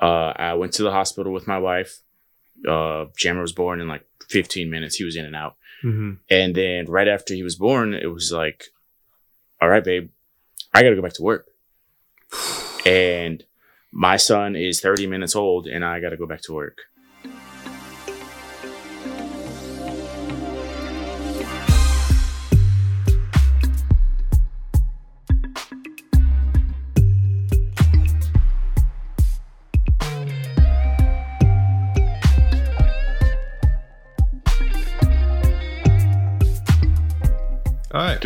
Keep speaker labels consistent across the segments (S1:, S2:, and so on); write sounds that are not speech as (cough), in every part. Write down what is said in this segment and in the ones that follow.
S1: Uh, I went to the hospital with my wife. Uh, Jammer was born in like 15 minutes. He was in and out.
S2: Mm-hmm.
S1: And then right after he was born, it was like, all right, babe, I got to go back to work. (sighs) And my son is 30 minutes old and I got to go back to work.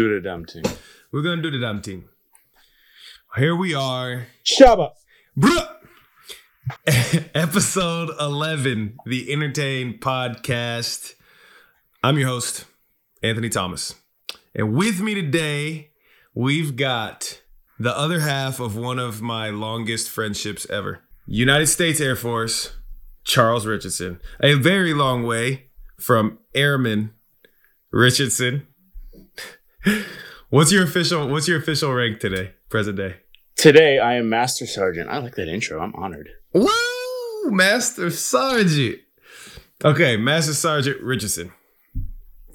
S1: Do the dumb thing.
S2: we're gonna do the damn thing. Here we are,
S1: Shabba.
S2: Bruh. (laughs) episode eleven, the Entertain Podcast. I'm your host, Anthony Thomas, and with me today we've got the other half of one of my longest friendships ever. United States Air Force, Charles Richardson. A very long way from Airman Richardson. What's your official what's your official rank today, present day?
S1: Today I am Master Sergeant. I like that intro. I'm honored.
S2: Woo! Master Sergeant. Okay, Master Sergeant Richardson.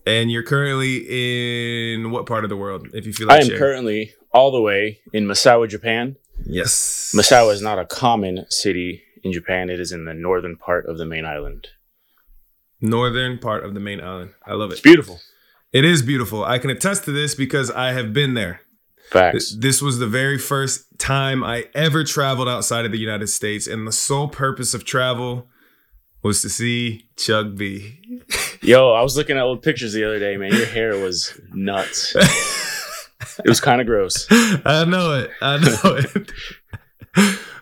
S2: And you're currently in what part of the world, if you feel
S1: I am
S2: sharing?
S1: currently all the way in Misawa, Japan.
S2: Yes.
S1: Misawa is not a common city in Japan. It is in the northern part of the main island.
S2: Northern part of the main island. I love it.
S1: It's
S2: it.
S1: beautiful.
S2: It is beautiful. I can attest to this because I have been there.
S1: Facts.
S2: This was the very first time I ever traveled outside of the United States, and the sole purpose of travel was to see Chuck B. (laughs)
S1: Yo, I was looking at old pictures the other day, man. Your hair was nuts. it was kind of gross.
S2: I know it. I know (laughs) it.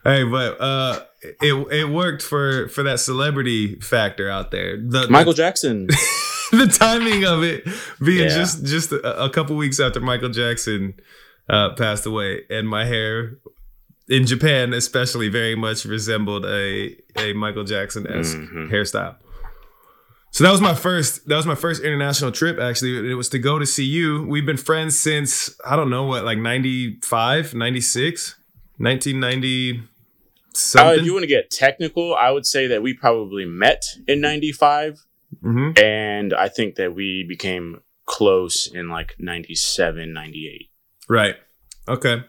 S2: hey, but uh it it worked for for that celebrity factor out there. The
S1: Michael Jackson. (laughs)
S2: the, timing of it being
S1: Yeah.
S2: just just a, a couple weeks after Michael Jackson uh passed away and my hair in Japan especially very much resembled a a Michael Jackson esque
S1: Mhm.
S2: hairstyle. So that was my first that was my first international trip actually. It was to go to see you. We've been friends since I don't know what like 95, 96, 1990
S1: Uh, if you want to get technical, I would say that we probably met in 95.
S2: Mhm.
S1: And I think that we became close in like 97, 98.
S2: Right. Okay.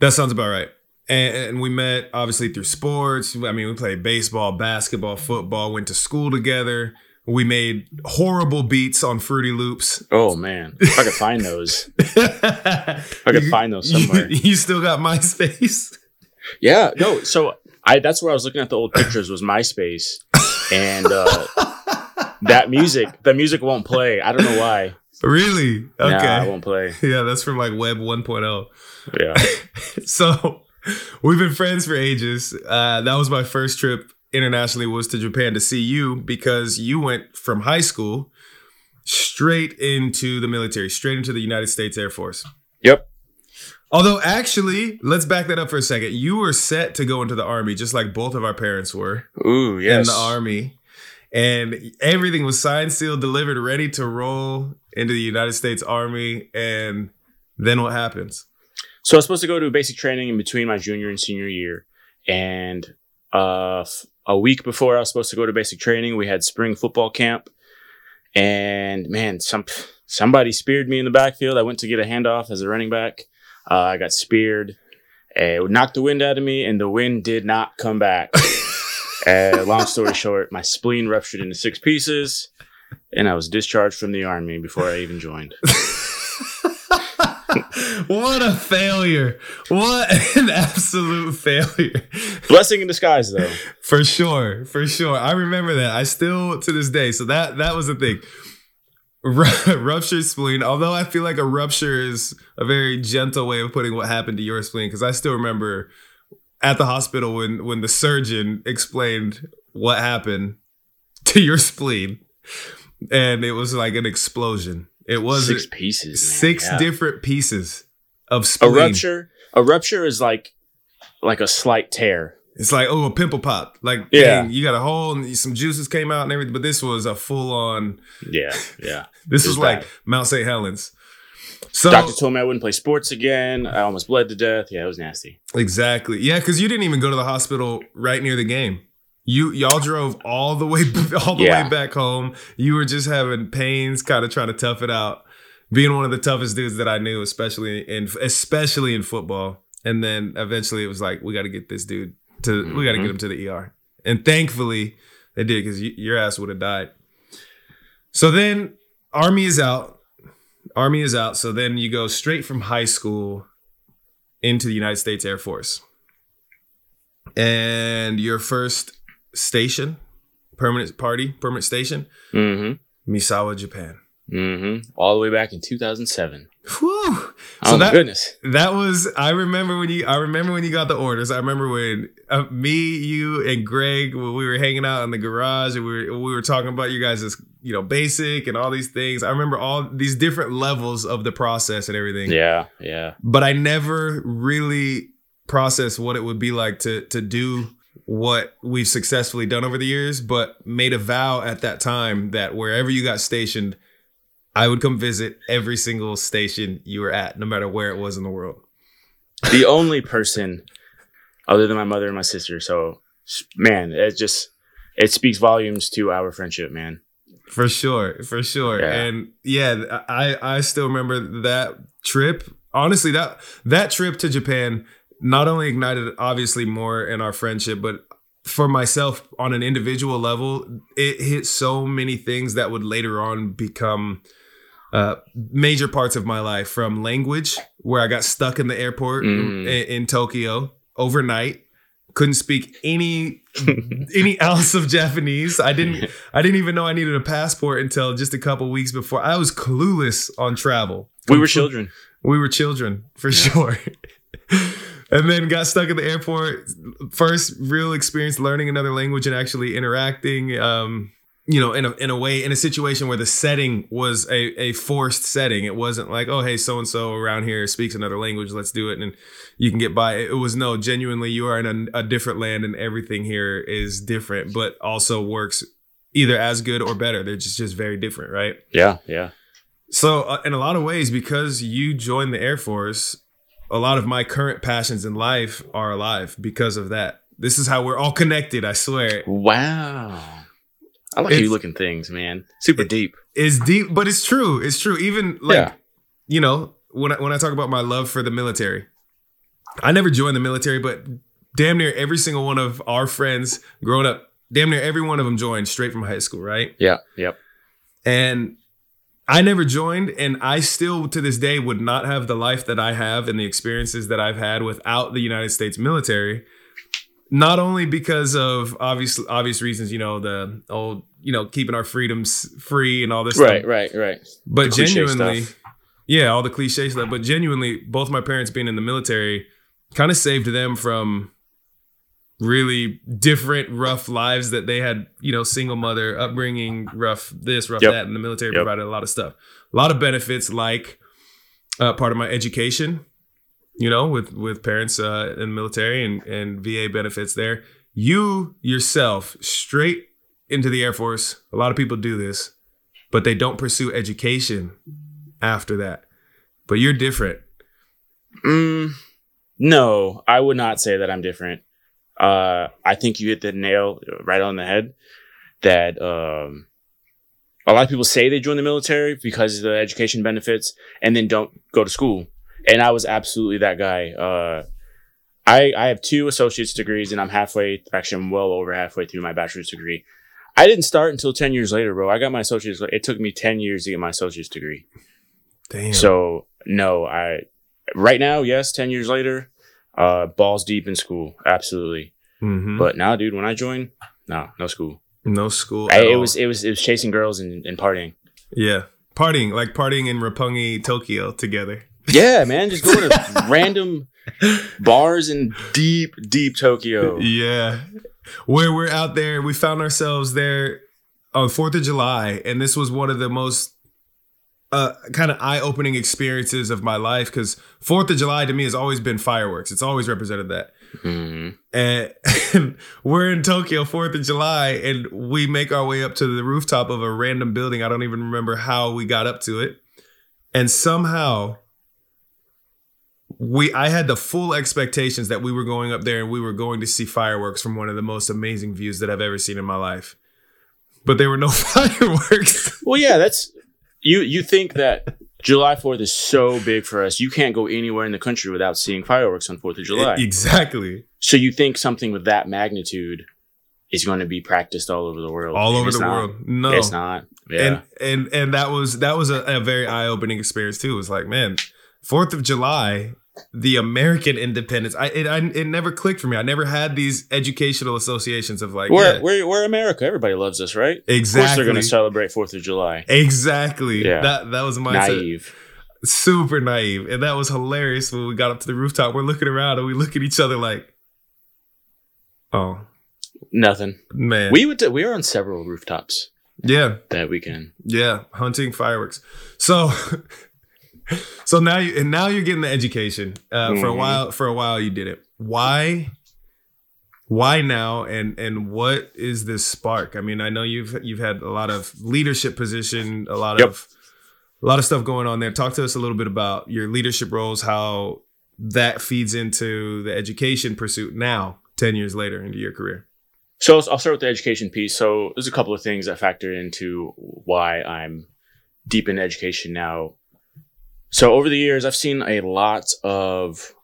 S2: That sounds about right. And, and we met obviously through sports. I mean, we played baseball, basketball, football, went to school together. We made horrible beats on Fruity Loops.
S1: Oh, man. If I could find those. (laughs)
S2: I
S1: could find those somewhere. (laughs)
S2: You, still got MySpace?
S1: Yeah, no. So I that's where I was looking at the old pictures was MySpace. And uh, that music, the music won't play. I don't know why.
S2: Really? Okay.
S1: Nah, it won't play. (laughs)
S2: yeah, that's from like Web 1.0.
S1: Yeah. (laughs)
S2: so we've been friends for ages. Uh, that was my first trip internationally was to Japan to see you because you went from high school straight into the military, straight into the United States Air Force.
S1: Yep.
S2: Although actually, let's back that up for a second. You were set to go into the army just like both of our parents were
S1: Ooh, yes.
S2: in the army. And everything was signed, sealed, delivered, ready to roll into the United States Army. And then what happens?
S1: So I was supposed to go to basic training in between my junior and senior year, and uh, a week before I was supposed to go to basic training, we had spring football camp, and man, some somebody speared me in the backfield. I went to get a handoff as a running back. Uh, I got speared. It knocked the wind out of me, and the wind did not come back. (laughs) uh, long story short, my spleen ruptured into six pieces, and I was discharged from the army before I even joined. (laughs)
S2: what a failure. What an absolute failure.
S1: Blessing in disguise, though.
S2: For sure. For sure. I remember that. I still to this day. So that that was the thing. Ru- (laughs) Ruptured spleen, although I feel like a rupture is a very gentle way of putting what happened to your spleen, because I still remember at the hospital when when the surgeon explained what happened to your spleen, and it was like an explosion. It was
S1: six pieces.
S2: Six
S1: Yeah.
S2: different pieces of spleen.
S1: A rupture. A rupture is like like a slight tear.
S2: It's like oh, a pimple pop. Like
S1: Yeah.
S2: dang, you got a hole and some juices came out and everything. But this was a full on.
S1: Yeah, yeah. (laughs)
S2: This was
S1: was
S2: like. Mount St. Helens. So
S1: Doctor told me I wouldn't play sports again. I almost bled to death. Yeah, it was nasty.
S2: exactly, yeah, because you didn't even go to the hospital right near the game. You y'all drove all the way (laughs) all the
S1: Yeah.
S2: way back home. You were just having pains, kind of trying to tough it out. Being one of the toughest dudes that I knew, especially in especially in football. And then eventually it was like, we got to get this dude to we got to get him to the ER. And thankfully they did because your ass would have died. So then army is out. Army is out. So then you go straight from high school into the United States Air Force. And your first station, permanent party, permanent station,
S1: Mm-hmm.
S2: Misawa, Japan.
S1: Mm-hmm. All the way back in 2007.
S2: Whew.
S1: Oh
S2: So
S1: my
S2: that
S1: goodness.
S2: that was I remember when you I remember when you got the orders. I remember when uh, me, you, and Greg when we were hanging out in the garage and we were we were talking about you guys' you know basic and all these things. I remember all these different levels of the process and everything.
S1: Yeah, yeah.
S2: but I never really processed what it would be like to to do what we've successfully done over the years, but made a vow at that time that wherever you got stationed, I would come visit every single station you were at, no matter where it was in the world.
S1: The only person other than my mother and my sister. So, man, it just it speaks volumes to our friendship, man.
S2: For sure, for sure.
S1: Yeah.
S2: And yeah, I I still remember that trip. Honestly, that that trip to Japan not only ignited obviously more in our friendship, but for myself on an individual level, it hit so many things that would later on become uh, major parts of my life from language, where I got stuck in the airport
S1: Mhm.
S2: in, in Tokyo overnight, couldn't speak any any (laughs) ounce of Japanese. I didn't (laughs) I didn't even know I needed a passport until just a couple weeks before. I was clueless on travel.
S1: We were children.
S2: We were children for sure. (laughs) and then got stuck at the airport. First real experience learning another language and actually interacting. Um, you know, in a in a way, in a situation where the setting was a, a forced setting. It wasn't like, oh, hey, so and so around here speaks another language. Let's do it, and you can get by. It was no, genuinely, you are in a, a different land, and everything here is different, but also works either as good or better. They're just just very different, right?
S1: Yeah, yeah.
S2: So, uh, in a lot of ways, because you joined the Air Force, a lot of my current passions in life are alive because of that. This is how we're all connected. I swear,
S1: Wow. I like
S2: It's-
S1: you looking things, man. Super deep.
S2: it's deep, but it's true. It's true. Even like
S1: Yeah.
S2: you know when I, when I talk about my love for the military, I never joined the military, but damn near every single one of our friends growing up, damn near every one of them joined straight from high school, right?
S1: Yeah, yep.
S2: And I never joined, and I still to this day would not have the life that I have and the experiences that I've had without the United States military. Not only because of obvious obvious reasons, you know, the old, you know, keeping our freedoms free and all this
S1: Right,
S2: stuff,
S1: right, right. Right.
S2: But
S1: The
S2: genuinely, yeah, all the cliche stuff. But genuinely, both my parents being in the military kind of saved them from really different rough lives that they had you know single mother upbringing rough this rough
S1: Yep.
S2: that and the military
S1: Yep.
S2: provided a lot of stuff a lot of benefits like uh, part of my education you know with with parents uh, in the military and and va benefits there you yourself straight into the air force a lot of people do this but they don't pursue education after that but you're different
S1: Mm, no, I would not say that I'm different. Uh, I think you hit the nail right on the head. That um, a lot of people say they join the military because of the education benefits, and then don't go to school. And I was absolutely that guy. Uh, I I have two associate's degrees, and I'm halfway. Actually, I'm well over halfway through my bachelor's degree. I didn't start until ten years later, bro. I got my associate's. It took me ten years to get my associate's degree.
S2: damn
S1: So no, I right now, yes, ten years later, uh, balls deep in school, absolutely.
S2: Mhm.
S1: But now, dude, when I joined, no, no school.
S2: no school
S1: I, it
S2: all.
S1: was it was it was chasing girls and, and partying.
S2: Yeah. Partying, like partying in Roppongi, Tokyo together.
S1: Yeah, man, just going to (laughs) random bars in deep, deep Tokyo.
S2: Yeah. Where we're out there, we found ourselves there on 4th of July, and this was one of the most uh, kind of eye opening experiences of my life because 4th of July to me has always been fireworks. It's always represented that.
S1: Mhm.
S2: And (laughs) we're in Tokyo, 4th of July, and we make our way up to the rooftop of a random building. I don't even remember how we got up to it. and somehow we I had the full expectations that we were going up there and we were going to see fireworks from one of the most amazing views that I've ever seen in my life. But there were no (laughs) fireworks.
S1: Well, yeah, that's you. You think that July Fourth is so big for us, you can't go anywhere in the country without seeing fireworks on Fourth of July.
S2: exactly.
S1: So you think something with that magnitude is going to be practiced all over the world?
S2: All
S1: And
S2: over the
S1: not.
S2: world. No.
S1: it's not. Yeah,
S2: And and and that was that was a, a very eye-opening experience too. It was like, man, 4th of July, the American independence. I it I, it never clicked for me. I never had these educational associations of like
S1: we're,
S2: yeah,
S1: we're we're America. Everybody loves us, right? Of course,
S2: exactly
S1: they're going to celebrate Fourth of July.
S2: Exactly.
S1: Yeah.
S2: That that was my.
S1: Naive.
S2: Super naive. And that was hilarious when we got up to the rooftop. We're looking around and we look at each other like, oh
S1: Nothing.
S2: man.
S1: We would. we were on several rooftops
S2: yeah.
S1: that weekend.
S2: Yeah, hunting fireworks. So, (laughs) so now you and now you're getting the education. Uh, For a
S1: Mhm.
S2: while, for a while you did it. Why? Why now? And and what is this spark? I mean, I know you've you've had a lot of leadership position, a lot
S1: Yep.
S2: of a lot of stuff going on there. Talk to us a little bit about your leadership roles, how that feeds into the education pursuit now, ten years later into your career.
S1: So I'll start with the education piece. So there's a couple of things that factor into why I'm deep in education now. So over the years, I've seen a lot of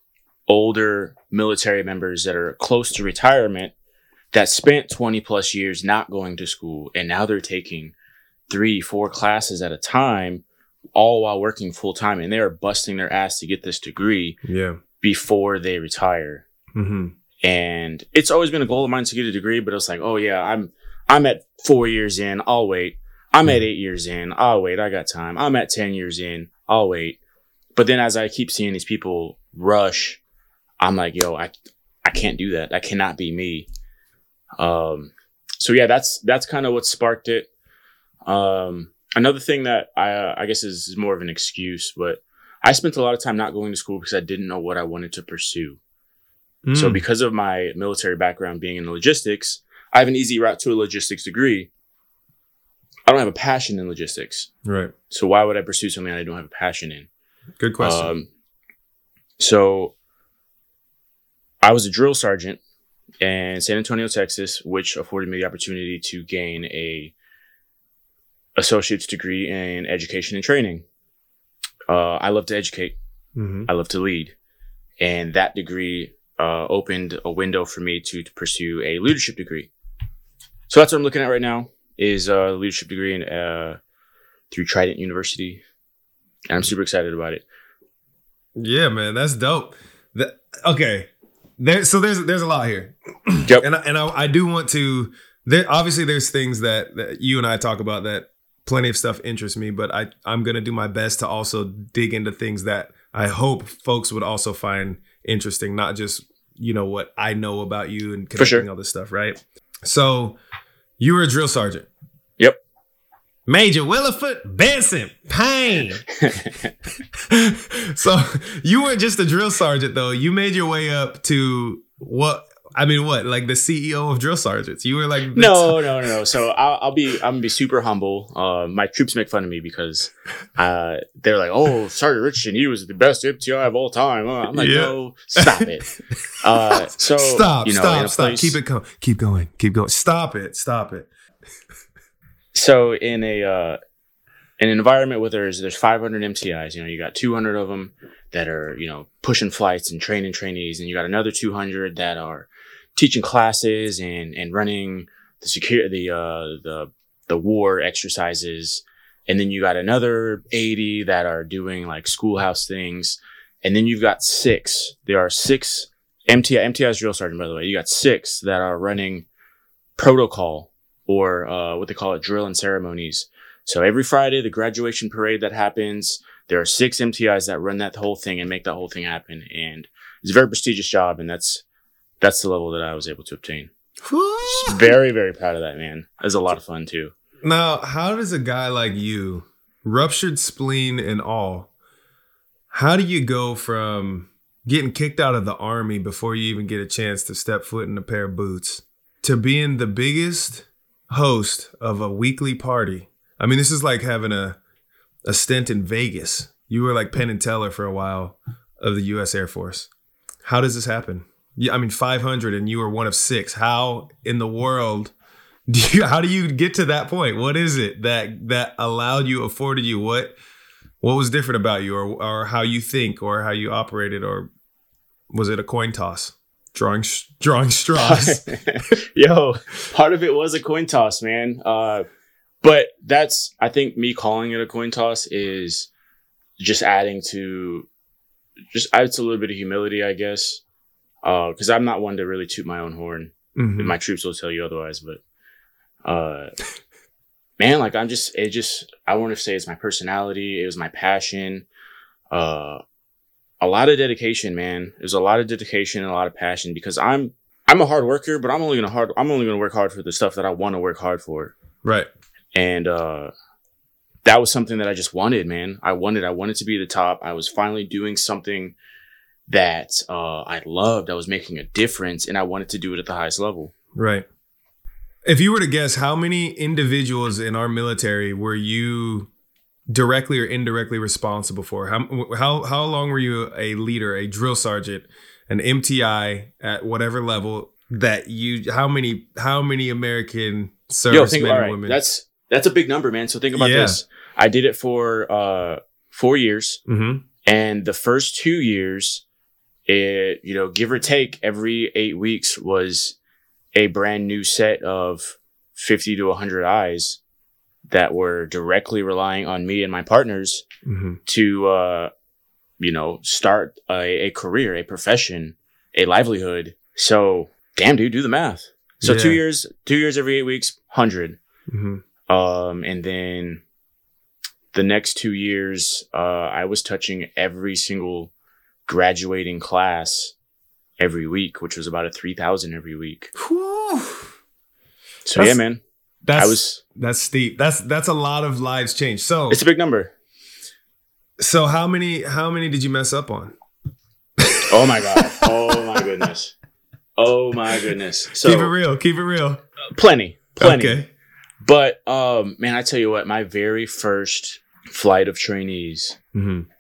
S1: older military members that are close to retirement that spent 20 plus years not going to school and now they're taking three, four classes at a time, all while working full time. And they're busting their ass to get this degree
S2: Yeah.
S1: before they retire
S2: Mm-hmm.
S1: and it's always been a goal of mine to get a degree but it's like oh yeah i'm i'm at four years in i'll wait i'm at eight years in i'll wait i got time i'm at 10 years in i'll wait. But then as i keep seeing these people rush i'm like yo i i can't do that. That cannot be me. Um so yeah that's that's kind of what sparked it. Um another thing that i uh, i guess is more of an excuse but i spent a lot of time not going to school because i didn't know what i wanted to pursue. So
S2: Mm.
S1: because of my military background being in logistics, I have an easy route to a logistics degree. I don't have a passion in logistics.
S2: right.
S1: So why would I pursue something I don't have a passion in?
S2: Good question.
S1: Um, so I was a drill sergeant in San Antonio, Texas, which afforded me the opportunity to gain a associate's degree in education and training. Uh, I love to educate.
S2: mm-hmm.
S1: I love to lead. And that degree uh, opened a window for me to, to pursue a leadership degree. So that's what I'm looking at right now is a leadership degree in, uh, through Trident University. And I'm super excited about it.
S2: Yeah, man, that's dope. The, okay, there. So there's there's a lot here, (clears throat)
S1: Yep.
S2: and I, and I, I do want to. There obviously there's things that, that you and I talk about that plenty of stuff interests me, but I I'm gonna do my best to also dig into things that I hope folks would also find interesting, not just you know what I know about you and connecting
S1: sure.
S2: all this stuff, right? So you were a drill sergeant.
S1: Yep.
S2: Major Williford Benson Payne. (laughs) (laughs) so you weren't just a drill sergeant though. You made your way up to what I mean, what like the CEO of drill sergeants. You were like
S1: no, no, no, no. So I'll, I'll be, I'm gonna be super humble. Uh, my troops make fun of me because uh, they're like, "Oh, Sergeant Richardson, he was the best MTI of all time." Uh, I'm like,
S2: Yeah.
S1: "No, stop it." (laughs) Uh, so
S2: stop,
S1: you know,
S2: stop, stop.
S1: place-
S2: Keep it going. Keep going. Keep going. Stop it. Stop it.
S1: so in a uh, in an environment where there's there's 500 MTIs, you know, you got 200 of them that are you know pushing flights and training trainees, and you got another 200 that are teaching classes and and running the secure the uh, the the war exercises, and then you got another 80 that are doing like schoolhouse things, and then you've got six. There are six MTI MTI is drill sergeant by the way. You got six that are running protocol or uh, what they call it drill and ceremonies. So every Friday, the graduation parade that happens, there are six MTIs that run that whole thing and make that whole thing happen. And it's a very prestigious job, and that's that's the level that I was able to obtain. Very, very proud of that, man. It was a lot of fun too.
S2: Now, how does a guy like you, ruptured spleen and all, how do you go from getting kicked out of the army before you even get a chance to step foot in a pair of boots to being the biggest host of a weekly party? I mean, this is like having a a stint in Vegas. You were like Penn and Teller for a while of the U.S. Air Force. How does this happen? I mean, 500 and you were one of six. How in the world do you, how do you get to that point? What is it that that allowed you, afforded you? What what was different about you, or or how you think, or how you operated, or was it a coin toss? Drawing drawing straws. (laughs)
S1: Yo, part of it was a coin toss, man. Uh, but that's I think me calling it a coin toss is just adding to just adds a little bit of humility, I guess. Because uh, I'm not one to really toot my own horn. Mm-hmm. My troops will tell you otherwise, but uh, man, like I'm just, it just, I want to say it's my personality. It was my passion. Uh, a lot of dedication, man. There's a lot of dedication and a lot of passion because I'm, I'm a hard worker, but I'm only gonna hard, I'm only gonna work hard for the stuff that I want to work hard for.
S2: Right.
S1: And, uh, that was something that I just wanted, man. I wanted, I wanted to be the top. I was finally doing something that, uh, I loved. I was making a difference and I wanted to do it at the highest level.
S2: Right. If you were to guess, how many individuals in our military were you directly or indirectly responsible for? How how how long were you a leader, a drill sergeant, an MTI at whatever level that you? How many how many American servicemen and women?
S1: That's that's a big number, man. So think about yeah. this. I did it for uh, four years, mm-hmm. and the first two years, it you know give or take every eight weeks was a brand new set of 50 to 100 eyes that were directly relying on me and my partners mm-hmm. to, uh, you know, start a, a, career, a profession, a livelihood. So, damn, dude, do the math. So yeah. two years, two years every eight weeks, 100. Mm-hmm. Um, and then the next two years, uh, I was touching every single graduating class every week, which was about a 3000 every week. Whew. So that's, yeah, man.
S2: That's, I was that's steep. That's that's a lot of lives changed. So
S1: it's a big number.
S2: So how many how many did you mess up on? (laughs)
S1: oh my god. Oh my goodness. Oh my goodness. So
S2: keep it real. Keep it real.
S1: Plenty. Plenty. Okay. But um, man, I tell you what, my very first flight of trainees, mm-hmm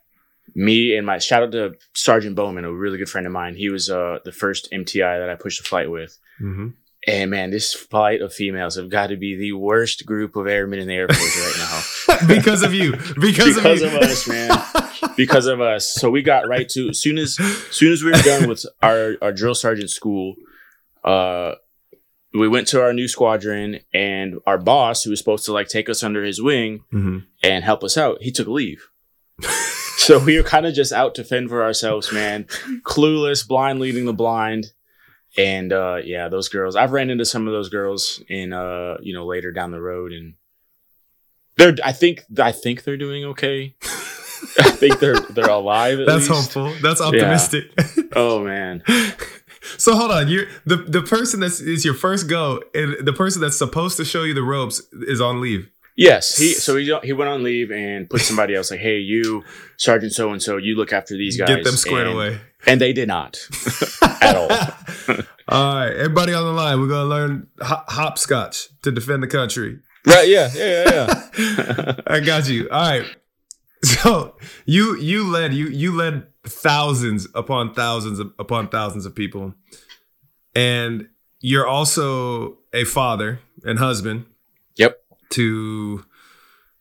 S1: me and my shout out to Sergeant Bowman, a really good friend of mine. He was uh, the first MTI that I pushed a flight with. Mm-hmm. And man, this flight of females have got to be the worst group of airmen in the Air Force right
S2: now. (laughs) because of you. Because,
S1: because
S2: of,
S1: of us, man. (laughs) because of us. So we got right to as soon as, as soon as we were done with our, our drill sergeant school, uh, we went to our new squadron and our boss, who was supposed to like take us under his wing mm-hmm. and help us out, he took leave. (laughs) So we were kind of just out to fend for ourselves, man. Clueless, blind leading the blind. And uh, yeah, those girls. I've ran into some of those girls in uh, you know, later down the road and they're I think I think they're doing okay. (laughs) I think they're they're alive.
S2: That's least. hopeful. That's optimistic.
S1: Yeah. (laughs) Oh man.
S2: So hold on, you the the person that's is your first go, and the person that's supposed to show you the ropes is on leave.
S1: Yes, he so he he went on leave and put (laughs) somebody else like, "Hey, you, Sergeant so and so, you look after these guys."
S2: Get them squared
S1: and,
S2: away,
S1: and they did not (laughs) at all. (laughs)
S2: all right, everybody on the line, we're gonna learn hopscotch to defend the country.
S1: Right? Yeah, yeah, yeah. yeah.
S2: I got you. All right. So you you led you you led thousands upon thousands of, upon thousands of people, and you're also a father and husband to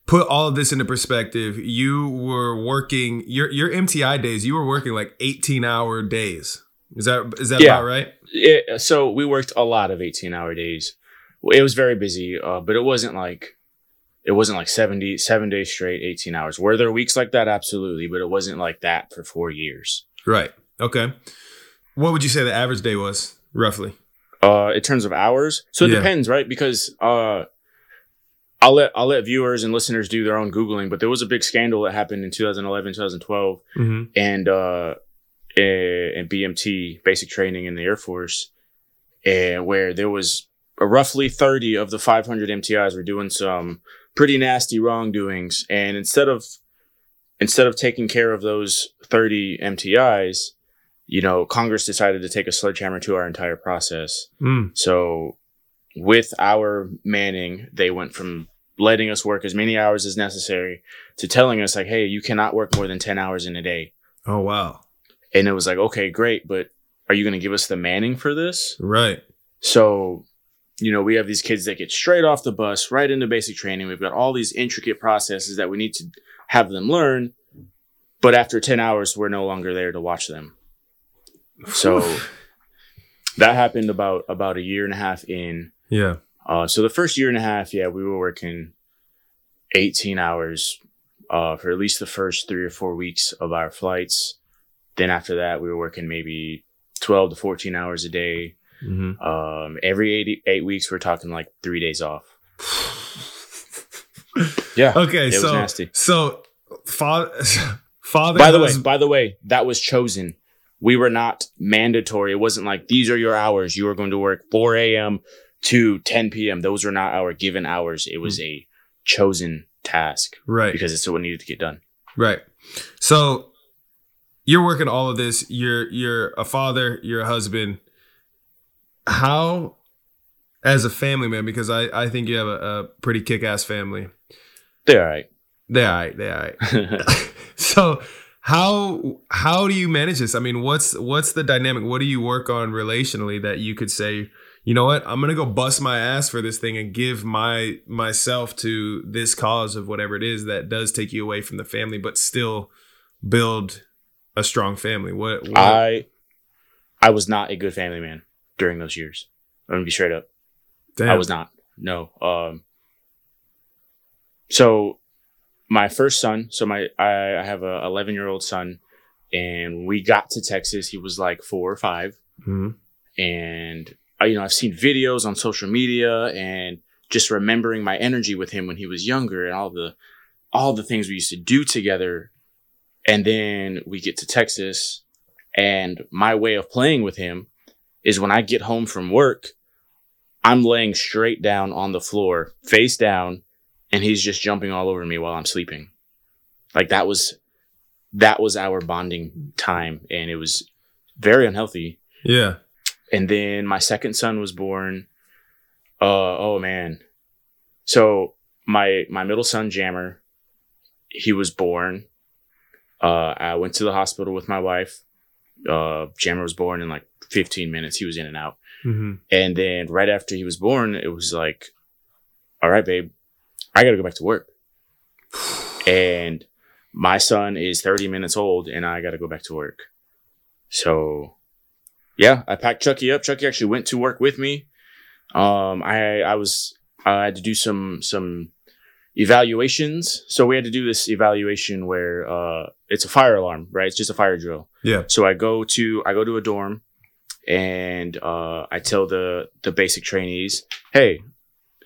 S2: put all of this into perspective, you were working your your MTI days. You were working like eighteen hour days. Is that is that yeah. about right?
S1: It, so we worked a lot of eighteen hour days. It was very busy, uh, but it wasn't like it wasn't like 70, seven days straight, eighteen hours. Were there weeks like that? Absolutely, but it wasn't like that for four years.
S2: Right. Okay. What would you say the average day was roughly?
S1: Uh, in terms of hours, so it yeah. depends, right? Because uh, I'll let I'll let viewers and listeners do their own googling, but there was a big scandal that happened in 2011, 2012, mm-hmm. and uh, in BMT, basic training in the Air Force, and where there was roughly 30 of the 500 MTIs were doing some pretty nasty wrongdoings, and instead of instead of taking care of those 30 MTIs, you know, Congress decided to take a sledgehammer to our entire process. Mm. So with our manning, they went from letting us work as many hours as necessary to telling us like, hey, you cannot work more than 10 hours in a day.
S2: Oh wow.
S1: And it was like, okay, great, but are you going to give us the manning for this?
S2: Right.
S1: So, you know, we have these kids that get straight off the bus, right into basic training. We've got all these intricate processes that we need to have them learn. But after 10 hours, we're no longer there to watch them. So that happened about about a year and a half in.
S2: Yeah.
S1: Uh, so the first year and a half, yeah, we were working 18 hours uh, for at least the first three or four weeks of our flights. Then after that, we were working maybe 12 to 14 hours a day.
S2: Mm-hmm.
S1: Um, every eight, eight weeks, we're talking like three days off. (laughs) Yeah.
S2: Okay,
S1: It was
S2: so
S1: nasty.
S2: so father (laughs) father.
S1: By the way, by the way, that was chosen. We were not mandatory. It wasn't like these are your hours. You are going to work 4 a.m. to 10 p.m. Those were not our given hours. It was hmm. a chosen task
S2: right,
S1: because it's what needed to get done.
S2: right. So you're working all of this. You're you're a father. You're a husband. How, as a family man, because I I think you have a, a pretty kick ass family.
S1: They're all right.
S2: They're all right. They're all right. (laughs) (laughs) so how how do you manage this? I mean, what's what's the dynamic? What do you work on relationally that you could say, you know what, I'm gonna go bust my ass for this thing and give my myself to this cause of whatever it is that does take you away from the family, but still build a strong family. What, what
S1: I I was not a good family man during those years. I'm gonna be straight up.
S2: damn.
S1: I was not. No. Um. So, my first son. So my I, I have a 11 year old son, and we got to Texas. He was like four or five,
S2: Mhm.
S1: and I, you know I've seen videos on social media and just remembering my energy with him when he was younger and all the all the things we used to do together. And then we get to Texas, and my way of playing with him is when I get home from work, I'm laying straight down on the floor, face down, and he's just jumping all over me while I'm sleeping. Like that was that was our bonding time and it was very unhealthy.
S2: Yeah.
S1: And then my second son was born. Uh oh man. So my my middle son Jammer, he was born. Uh I went to the hospital with my wife. Uh Jammer was born in like 15 minutes. He was in and out.
S2: hmm
S1: And then right after he was born, it was like, all right, babe, I got to go back to work. And my son is 30 minutes old and I got to go back to work. So yeah, I packed Chucky up. Chucky actually went to work with me. Um, I, I was, I had to do some, some evaluations. So we had to do this evaluation where, uh, it's a fire alarm, right? It's just a fire drill.
S2: Yeah.
S1: So I go to I go to a dorm and uh, I tell the the basic trainees, "Hey,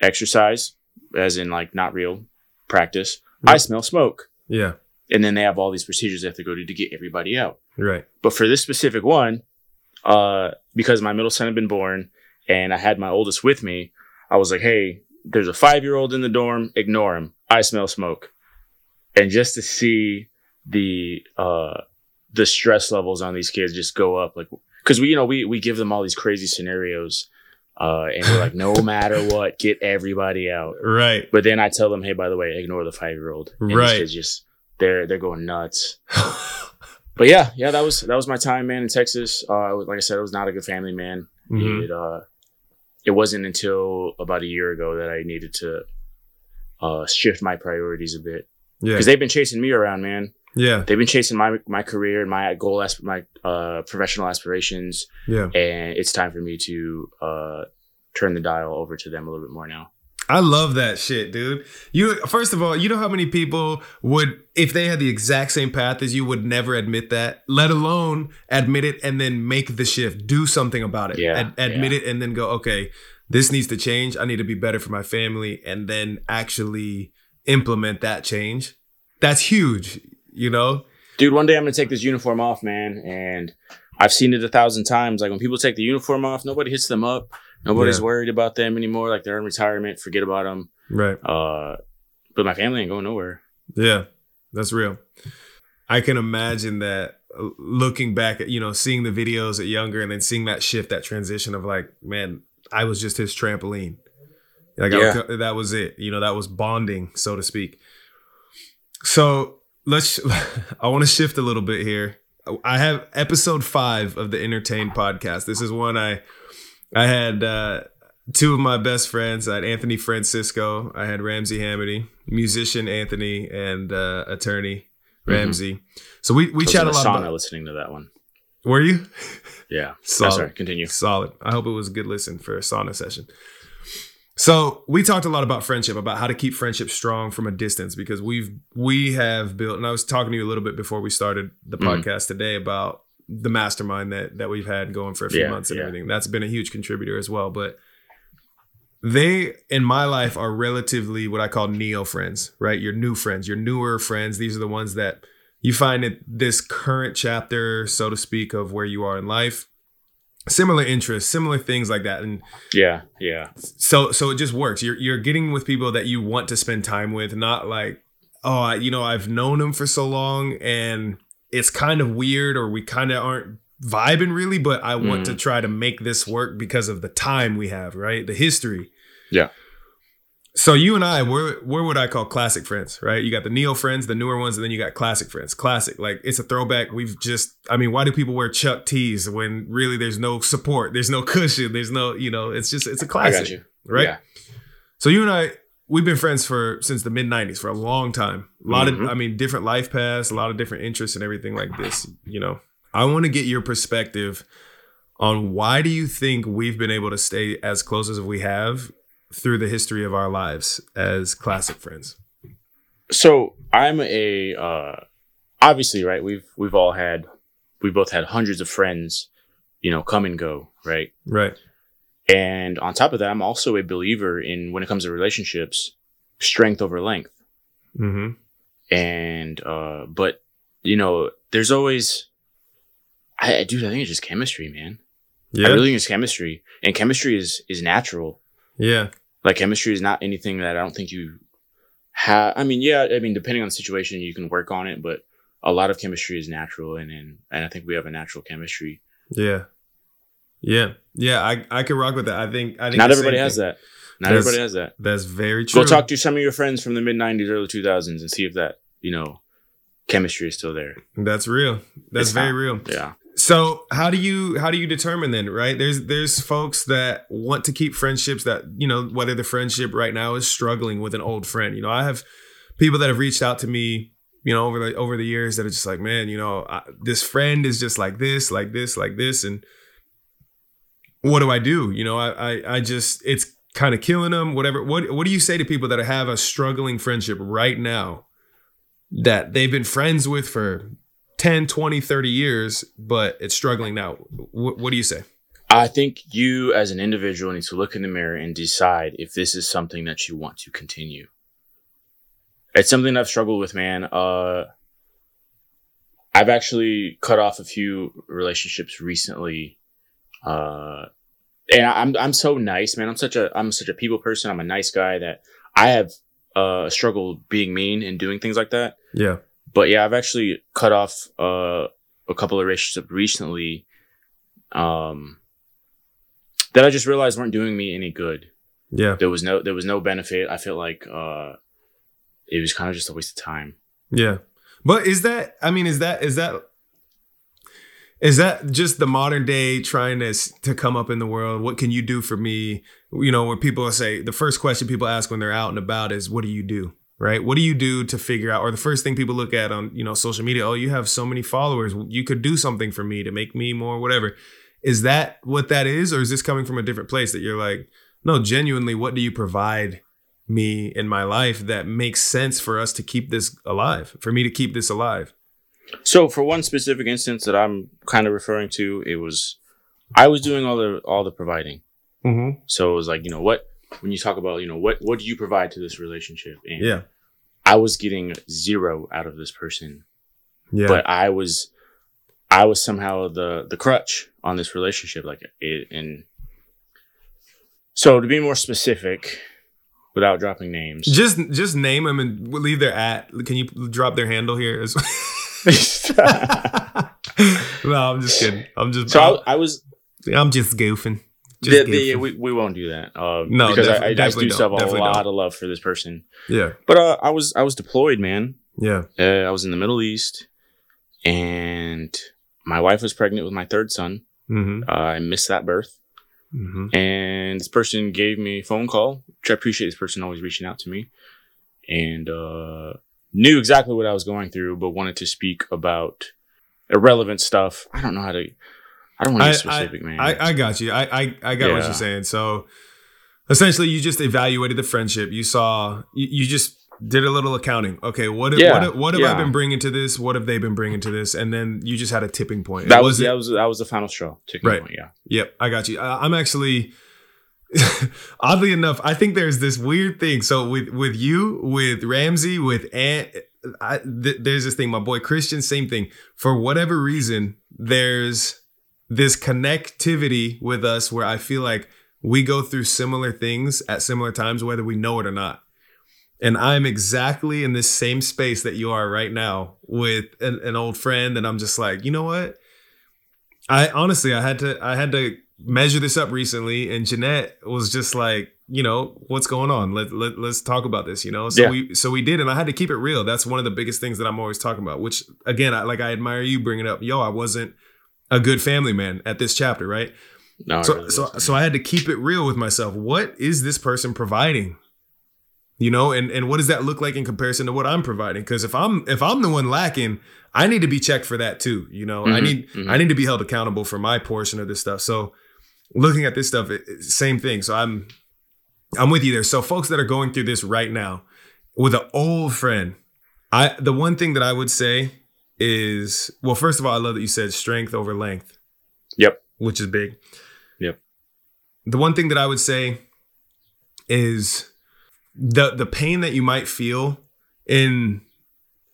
S1: exercise, as in like not real practice. I smell smoke."
S2: Yeah.
S1: And then they have all these procedures they have to go to to get everybody out.
S2: Right.
S1: But for this specific one, uh, because my middle son had been born and I had my oldest with me, I was like, "Hey, there's a five year old in the dorm. Ignore him. I smell smoke." And just to see the uh, the stress levels on these kids just go up, like because we you know we we give them all these crazy scenarios, uh, and we're like, no (laughs) matter what, get everybody out.
S2: Right.
S1: But then I tell them, hey, by the way, ignore the five year old.
S2: Right.
S1: Just they're they're going nuts. (laughs) But yeah, yeah, that was that was my time, man, in Texas. Uh, like I said, I was not a good family man.
S2: Mhm.
S1: It uh, it wasn't until about a year ago that I needed to uh shift my priorities a bit
S2: Yeah.
S1: because they've been chasing me around, man.
S2: Yeah.
S1: They've been chasing my my career and my goal, asp- my uh professional aspirations,
S2: Yeah.
S1: and it's time for me to uh turn the dial over to them a little bit more now.
S2: I love that shit, dude. You first of all, you know how many people would if they had the exact same path as you would never admit that, let alone admit it and then make the shift, do something about it.
S1: Yeah,
S2: Ad- admit it and then go, "Okay, this needs to change. I need to be better for my family." And then actually implement that change. That's huge, you know?
S1: dude, one day I'm gonna take this uniform off, man. And I've seen it a thousand times. Like when people take the uniform off, nobody hits them up. Nobody's
S2: Yeah.
S1: worried about them anymore. Like they're in retirement, forget about them.
S2: Right.
S1: Uh, but my family ain't going nowhere.
S2: Yeah, that's real. I can imagine that uh, looking back at, you know, seeing the videos at younger and then seeing that shift, that transition of like, man, I was just his trampoline. Like
S1: Yeah.
S2: I, that was it. You know, that was bonding, so to speak. So let's. (laughs) I want to shift a little bit here. I have episode five of the Entertain podcast. This is one I I had uh, two of my best friends. I had Anthony Francisco. I had Ramsey Hamity, musician Anthony, and uh, attorney Ramsey. So we we chat
S1: a
S2: lot
S1: sauna
S2: about.
S1: listening to that one.
S2: Were you?
S1: Yeah. (laughs)
S2: Solid.
S1: Oh, sorry. Continue.
S2: Solid. I hope it was a good listen for a sauna session. So we talked a lot about friendship, about how to keep friendship strong from a distance, because we've we have built, and I was talking to you a little bit before we started the
S1: Mhm.
S2: podcast today about the mastermind that that we've had going for a few
S1: Yeah,
S2: months and
S1: yeah.
S2: everything. That's been a huge contributor as well. But they in my life are relatively what I call neo friends, right? Your new friends, your newer friends. These are the ones that you find at this current chapter, so to speak, of where you are in life. Similar interests, similar things like that. And
S1: Yeah. Yeah.
S2: so so it just works. You're you're getting with people that you want to spend time with, not like, oh, I, you know, I've known them for so long and it's kind of weird or we kind of aren't vibing really, but I want to mm. try to make this work because of the time we have, right? The history.
S1: Yeah.
S2: So you and I, we're we're what I call classic friends, right? You got the neo friends, the newer ones, and then you got classic friends. Classic, like it's a throwback. We've just, I mean, why do people wear Chuck tees when really there's no support, there's no cushion, there's no, you know, it's just it's a classic,
S1: got you.
S2: right?
S1: Yeah.
S2: So you and I, we've been friends for since the mid '90s for a long time. A lot of,
S1: Mhm.
S2: I mean, different life paths, a lot of different interests, and everything like this. You know, I want to get your perspective on why do you think we've been able to stay as close as we have through the history of our lives as classic friends.
S1: So I'm a uh, obviously right. We've we've all had we both had hundreds of friends, you know, come and go, right?
S2: Right.
S1: And on top of that, I'm also a believer in when it comes to relationships, strength over length.
S2: Mm-hmm.
S1: And uh, but you know, there's always, I dude, I think it's just chemistry, man.
S2: Yeah.
S1: I really think it's chemistry, and chemistry is is natural.
S2: yeah.
S1: Like chemistry is not anything that I don't think you have. I mean, yeah, I mean, depending on the situation, you can work on it, but a lot of chemistry is natural, and and, and I think we have a natural chemistry.
S2: Yeah. Yeah. Yeah. I, I can rock with that. I think I think
S1: Not everybody has
S2: thing.
S1: that. Not
S2: That's-
S1: everybody has that.
S2: That's very true.
S1: Go talk to some of your friends from the mid '90s, early 2000s, and see if that you know chemistry is still there.
S2: That's real. That's
S1: It's
S2: very
S1: not.
S2: real.
S1: Yeah.
S2: So how do you how do you determine then, right? There's there's folks that want to keep friendships that, you know, whether the friendship right now is struggling with an old friend. You know, I have people that have reached out to me, you know, over the over the years that are just like, man, you know, I, this friend is just like this, like this, like this and what do I do? You know, I I, I just it's kind of killing them, whatever. What what do you say to people that have a struggling friendship right now that they've been friends with for 10, 20, 30 years, but it's struggling now. What, what do you say?
S1: I think you as an individual need to look in the mirror and decide if this is something that you want to continue. It's something I've struggled with, man. Uh, I've actually cut off a few relationships recently. Uh, and I'm I'm so nice, man. I'm such a I'm such a people person. I'm a nice guy that I have uh struggled being mean and doing things like that.
S2: Yeah.
S1: But yeah, I've actually cut off uh, a couple of relationships recently um, that I just realized weren't doing me any good.
S2: Yeah.
S1: There was no there was no benefit. I felt like uh, it was kind of just a waste of time.
S2: Yeah. But is that, I mean, is that, is that, is that just the modern day trying to, to come up in the world? What can you do for me? You know, where people say, the first question people ask when they're out and about is, what do you do? Right? What do you do to figure out, or the first thing people look at on, you know, social media, oh, you have so many followers. You could do something for me to make me more, whatever. Is that what that is? Or is this coming from a different place that you're like, no, genuinely, what do you provide me in my life that makes sense for us to keep this alive, for me to keep this alive?
S1: So for one specific instance that I'm kind of referring to, it was I was doing all the all the providing.
S2: Mm-hmm.
S1: So it was like you know what when you talk about you know what what do you provide to this relationship? And
S2: Yeah.
S1: I was getting zero out of this person.
S2: Yeah.
S1: but I was I was somehow the the crutch on this relationship like it and so to be more specific without dropping names
S2: just just name them and leave their at. Can you drop their handle here? (laughs) no, I'm just kidding. I'm just
S1: so I, I was
S2: I'm just goofing.
S1: I The- the- we, we won't do that. Uh,
S2: No,
S1: because I, I,
S2: definitely
S1: do have a lot
S2: don't.
S1: of love for this person.
S2: yeah,
S1: But uh, I was I was deployed, man.
S2: yeah.
S1: Uh, I was in the Middle East, and my wife was pregnant with my third son.
S2: Mm-hmm.
S1: Uh, I missed that birth,
S2: Mm-hmm.
S1: and this person gave me a phone call, which I appreciate. This person always reaching out to me, and uh, knew exactly what I was going through, but wanted to speak about irrelevant stuff. I don't know how to. I don't want to be specific, man.
S2: I, I got you. I, I, I got what you're saying. So essentially, you just evaluated the friendship. You saw, you, you just did a little accounting. Okay, what have,
S1: Yeah,
S2: what, have- what have I been bringing to this? What have they been bringing to this? And then you just had a tipping point.
S1: That was
S2: wasn't-
S1: that was that was the final straw. Ticking
S2: Right.
S1: point, yeah.
S2: Yep, I got you. I, I'm actually, (laughs) oddly enough, I think there's this weird thing. So with with you, with Ramsey, with Ant, th- there's this thing. My boy Christian, same thing. For whatever reason, there's this connectivity with us where I feel like we go through similar things at similar times, whether we know it or not. And I'm exactly in this same space that you are right now with an, an old friend, and I'm just like, you know what? I honestly, I had to, I had to measure this up recently, and Jeanette was just like, you know, what's going on? Let, let let's talk about this. You know, so
S1: Yeah.
S2: we so we did, and I had to keep it real. That's one of the biggest things that I'm always talking about. Which again, I, like I admire you bringing up. Yo, I wasn't a good family man at this chapter, right?
S1: No,
S2: so
S1: really
S2: so so I had to keep it real with myself. What is this person providing? You know, and and what does that look like in comparison to what I'm providing? Because if I'm if I'm the one lacking, I need to be checked for that too. You know, I
S1: Mhm,
S2: need
S1: mhm.
S2: I need to be held accountable for my portion of this stuff. So looking at this stuff, it, same thing. So I'm I'm with you there. So folks that are going through this right now with an old friend, I the one thing that I would say is well, first of all, I love that you said strength over length.
S1: Yep.
S2: Which is big.
S1: Yep.
S2: The one thing that I would say is the the pain that you might feel in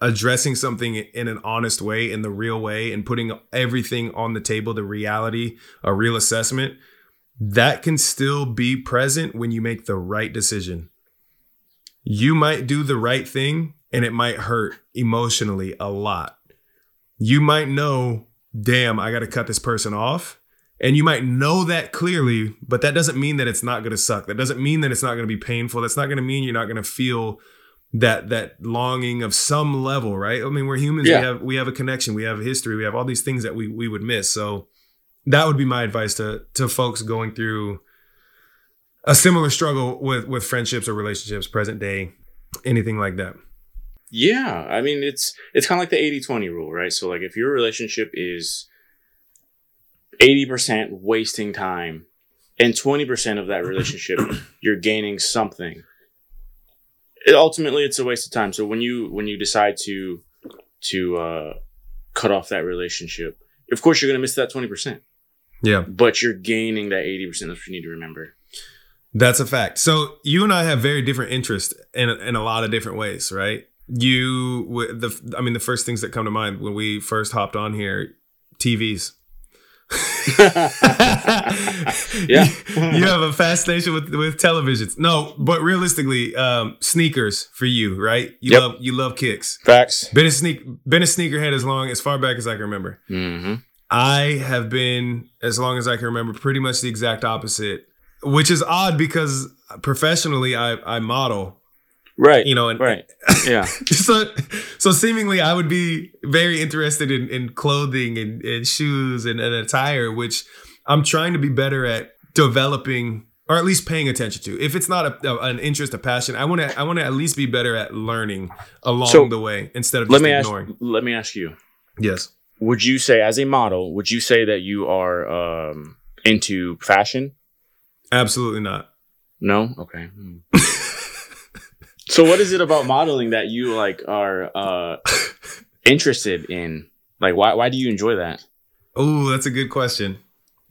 S2: addressing something in an honest way, in the real way, and putting everything on the table, the reality, a real assessment, that can still be present when you make the right decision. You might do the right thing and it might hurt emotionally a lot. You might know, damn, I got to cut this person off. And you might know that clearly, but that doesn't mean that it's not going to suck. That doesn't mean that it's not going to be painful. That's not going to mean you're not going to feel that that longing of some level, right? I mean, we're humans.
S1: Yeah.
S2: We have we have a connection. We have a history. We have all these things that we we would miss. So that would be my advice to to folks going through a similar struggle with with friendships or relationships, present day, anything like that.
S1: Yeah, I mean it's it's kind of like the 80-20 rule, right? So like if your relationship is 80% wasting time and 20% of that relationship (clears throat) you're gaining something. It, ultimately it's a waste of time. So when you when you decide to to uh cut off that relationship, of course you're going to miss that 20%,
S2: Yeah.
S1: but you're gaining that 80%. That's what you need to remember.
S2: That's a fact. So you and I have very different interests in in a lot of different ways, right? You, the I mean, the first things that come to mind when we first hopped on here, TVs. (laughs)
S1: Yeah.
S2: you have a fascination with with televisions. No, but realistically, um, sneakers for you, right? You
S1: Yep.
S2: love you love kicks.
S1: Facts.
S2: Been a sneak been a sneakerhead as long as far back as I can remember.
S1: Mhm.
S2: I have been, as long as I can remember, pretty much the exact opposite, which is odd because professionally I, I model,
S1: Right.
S2: you know, and
S1: Right. Yeah. (laughs)
S2: so so seemingly I would be very interested in, in clothing and, and shoes and, and attire, which I'm trying to be better at developing or at least paying attention to. If it's not a, an interest, a passion, I want to I want to at least be better at learning along
S1: So,
S2: the way instead of
S1: let
S2: just
S1: me ask. Let me ask you.
S2: Yes.
S1: Would you say, as a model, would you say that you are um, into fashion?
S2: Absolutely not.
S1: No. Okay. (laughs) So, what is it about modeling that you like are uh, (laughs) interested in? Like, why why do you enjoy that?
S2: Oh, that's a good question.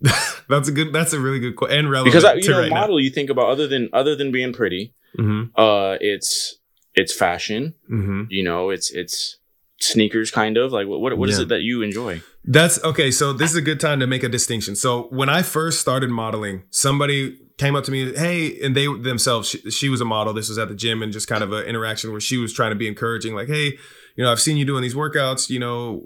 S2: (laughs) that's a good. That's a really good question and relevant
S1: Because you know,
S2: right
S1: model. You think about other than other than being pretty.
S2: Mm-hmm.
S1: Uh, it's it's fashion.
S2: Mm-hmm.
S1: You know, it's it's sneakers, kind of like what what, what is
S2: Yeah.
S1: it that you enjoy?
S2: That's okay. So this is a good time to make a distinction. So when I first started modeling, somebody came up to me, hey, and they themselves, she, she was a model. This was at the gym and just kind of an interaction where she was trying to be encouraging, like, hey, you know, I've seen you doing these workouts. You know,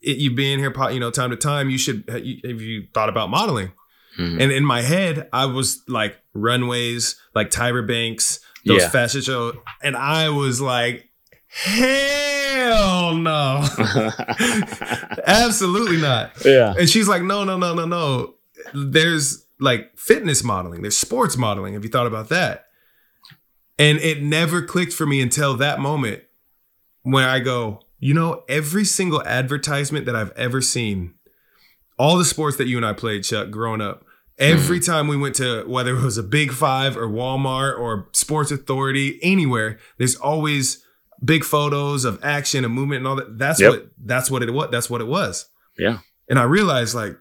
S2: it, you being here, you know, time to time. You should have you, thought about modeling?
S1: Mhm.
S2: And in my head, I was like runways, like Tyra Banks, those
S1: Yeah.
S2: fashion shows. and I was like, hell no, (laughs) absolutely not.
S1: yeah.
S2: And she's like, no, no, no, no, no. There's like fitness modeling, there's sports modeling. Have you thought about that? And it never clicked for me until that moment when I go, you know, every single advertisement that I've ever seen, all the sports that you and I played, Chuck, growing up, every hmm. time we went to whether it was a Big Five or Walmart or Sports Authority, anywhere, there's always big photos of action and movement and all that. That's
S1: Yep.
S2: what that's what it was. That's what it was.
S1: Yeah.
S2: And I realized like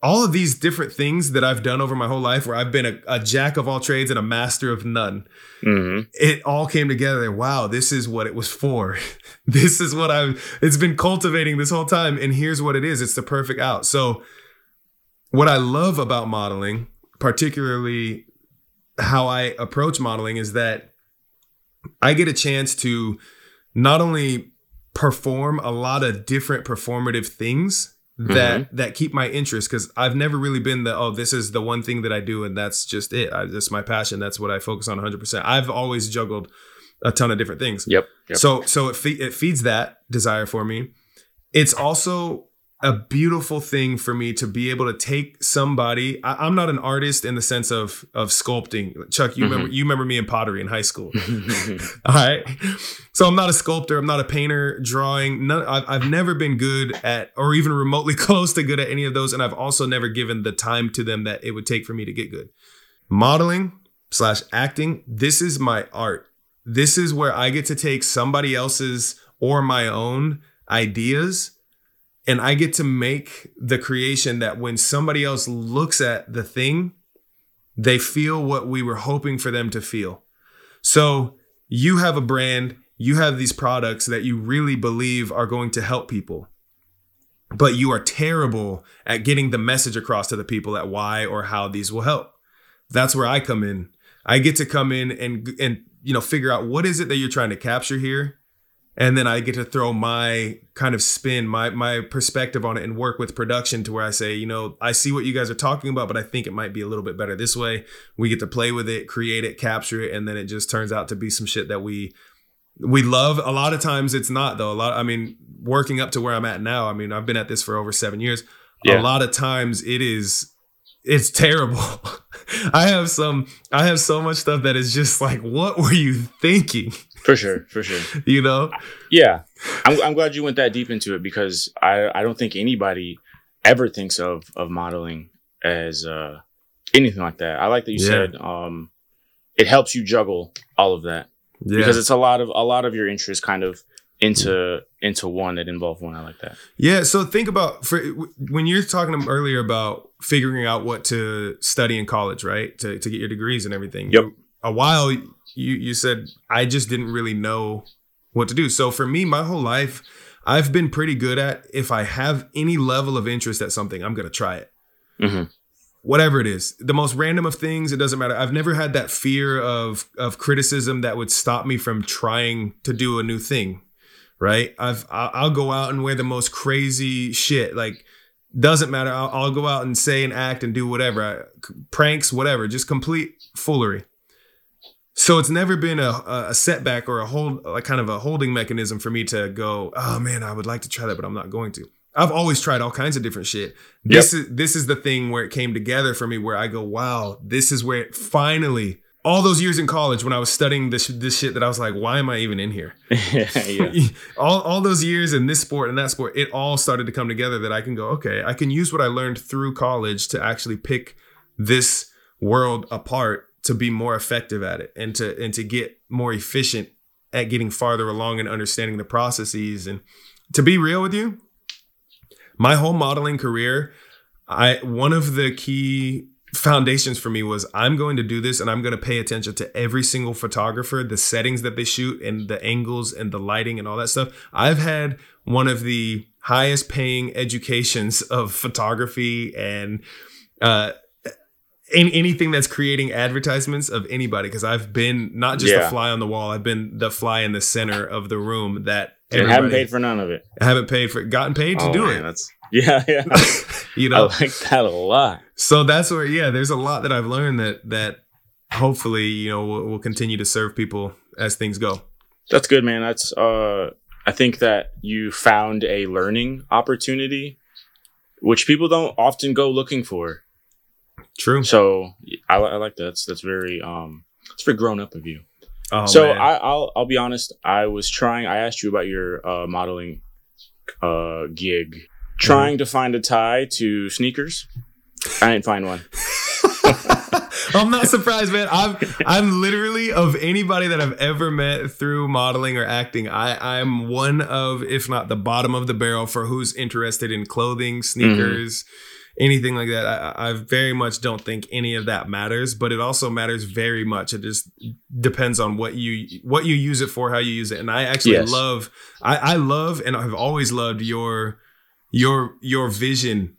S2: all of these different things that I've done over my whole life where I've been a, a jack of all trades and a master of none
S1: hmm
S2: it all came together. Wow, this is what it was for. (laughs) this is what I've it's been cultivating this whole time. And here's what it is. It's the perfect out. So what I love about modeling, particularly how I approach modeling, is that I get a chance to not only perform a lot of different performative things Mm-hmm. that that keep my interest because I've never really been the oh this is the one thing that I do and that's just it I, that's my passion that's what I focus on 100% I've always juggled a ton of different things
S1: Yep. Yep.
S2: so so it fe- it feeds that desire for me. It's also a beautiful thing for me to be able to take somebody. I, I'm not an artist in the sense of of sculpting. Chuck, you remember mm-hmm. you remember me in pottery in high school. (laughs) All right. So I'm not a sculptor. I'm not a painter, drawing. None, I've, I've never been good at, or even remotely (laughs) close to good at any of those. And I've also never given the time to them that it would take for me to get good. Modeling slash acting, this is my art. This is where I get to take somebody else's or my own ideas and I get to make the creation that when somebody else looks at the thing, they feel what we were hoping for them to feel. So you have a brand, you have these products that you really believe are going to help people, but you are terrible at getting the message across to the people at why or how these will help. That's where I come in. I get to come in and and you know figure out what is it that you're trying to capture here and then I get to throw my kind of spin, my my perspective on it, and work with production to where I say, you know, I see what you guys are talking about, but I think it might be a little bit better this way. We get to play with it, create it, capture it, and then it just turns out to be some shit that we we love. A lot of times it's not though. A lot, I mean, working up to where I'm at now. I mean, I've been at this for over seven years.
S1: Yeah.
S2: A lot of times it is it's terrible. (laughs) I have some I have so much stuff that is just like, what were you thinking?
S1: For sure. For sure. (laughs)
S2: You know?
S1: Yeah, I'm, I'm glad you went that deep into it because I, I don't think anybody ever thinks of of modeling as uh, anything like that. I like that you
S2: Yeah.
S1: said um, it helps you juggle all of that
S2: Yeah.
S1: because it's a lot of a lot of your interests kind of into into one that involve one. I like that.
S2: Yeah, so think about for when you're talking earlier about figuring out what to study in college, right? To to get your degrees and everything.
S1: Yep.
S2: A while you you said I just didn't really know what to do. So for me, my whole life, I've been pretty good at if I have any level of interest at something, I'm gonna try it.
S1: hmm
S2: Whatever it is, the most random of things, it doesn't matter. I've never had that fear of of criticism that would stop me from trying to do a new thing right? I've I'll I'll go out and wear the most crazy shit. Like doesn't matter. I'll, I'll go out and say and act and do whatever, I, pranks, whatever, just complete foolery. So it's never been a, a setback or a hold, like kind of a holding mechanism for me to go, oh man, I would like to try that, but I'm not going to. I've always tried all kinds of different shit. This is this is the thing where it came together for me, where I go, wow, this is where it finally. All those years in college when I was studying this this shit that I was like, why am I even in here? (laughs)
S1: yeah. (laughs)
S2: all, all those years in this sport and that sport, it all started to come together that I can go, okay, I can use what I learned through college to actually pick this world apart to be more effective at it and to and to get more efficient at getting farther along and understanding the processes. And to be real with you, my whole modeling career, I one of the key foundations for me was I'm going to do this and I'm going to pay attention to every single photographer, the settings that they shoot and the angles and the lighting and all that stuff. I've had one of the highest paying educations of photography and uh any, anything that's creating advertisements of anybody because I've been not just
S1: Yeah.
S2: the fly on the wall, I've been the fly in the center of the room that
S1: And haven't paid for none of it.
S2: I haven't paid for gotten paid to
S1: Oh,
S2: do
S1: man,
S2: it.
S1: That's yeah, (laughs) yeah. (laughs)
S2: you know, I
S1: like that a lot.
S2: So that's where, yeah, there's a lot that I've learned that that hopefully, you know, will, will continue to serve people as things go.
S1: That's good, man. That's uh I think that you found a learning opportunity which people don't often go looking for.
S2: True.
S1: So I, I like that. That's that's very um it's very grown up of you.
S2: Oh,
S1: so
S2: man.
S1: I, I'll I'll be honest. I was trying. I asked you about your uh, modeling uh, gig, trying to find a tie to sneakers. I didn't find one. (laughs)
S2: I'm not surprised, man. I'm I'm literally of anybody that I've ever met through modeling or acting. I I'm one of, if not the bottom of the barrel, for who's interested in clothing, sneakers, anything like that. I, I very much don't think any of that matters, but it also matters very much. It just depends on what you what you use it for, how you use it. And I actually
S1: Yes.
S2: love, I, I love, and I've always loved your your your vision